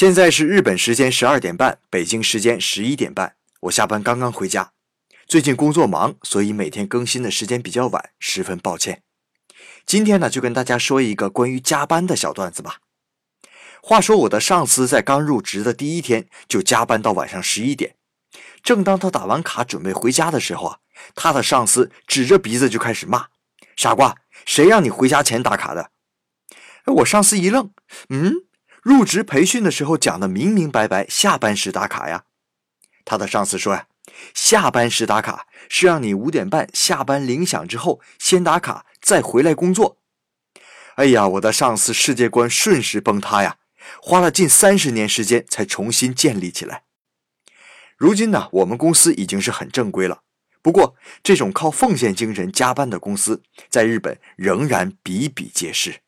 现在是日本时间十二点半，北京时间十一点半。我下班刚刚回家，最近工作忙，所以每天更新的时间比较晚，十分抱歉。今天呢，就跟大家说一个关于加班的小段子吧。话说我的上司在刚入职的第一天就加班到晚上十一点，正当他打完卡准备回家的时候啊，他的上司指着鼻子就开始骂：“傻瓜，谁让你回家前打卡的？”，我上司一愣，嗯。入职培训的时候讲的明明白白，下班时打卡呀。他的上司说呀，下班时打卡是让你五点半下班铃响之后先打卡，再回来工作。哎呀，我的上司世界观瞬时崩塌呀，花了近三十年时间才重新建立起来。如今呢，我们公司已经是很正规了，不过这种靠奉献精神加班的公司，在日本仍然比比皆是。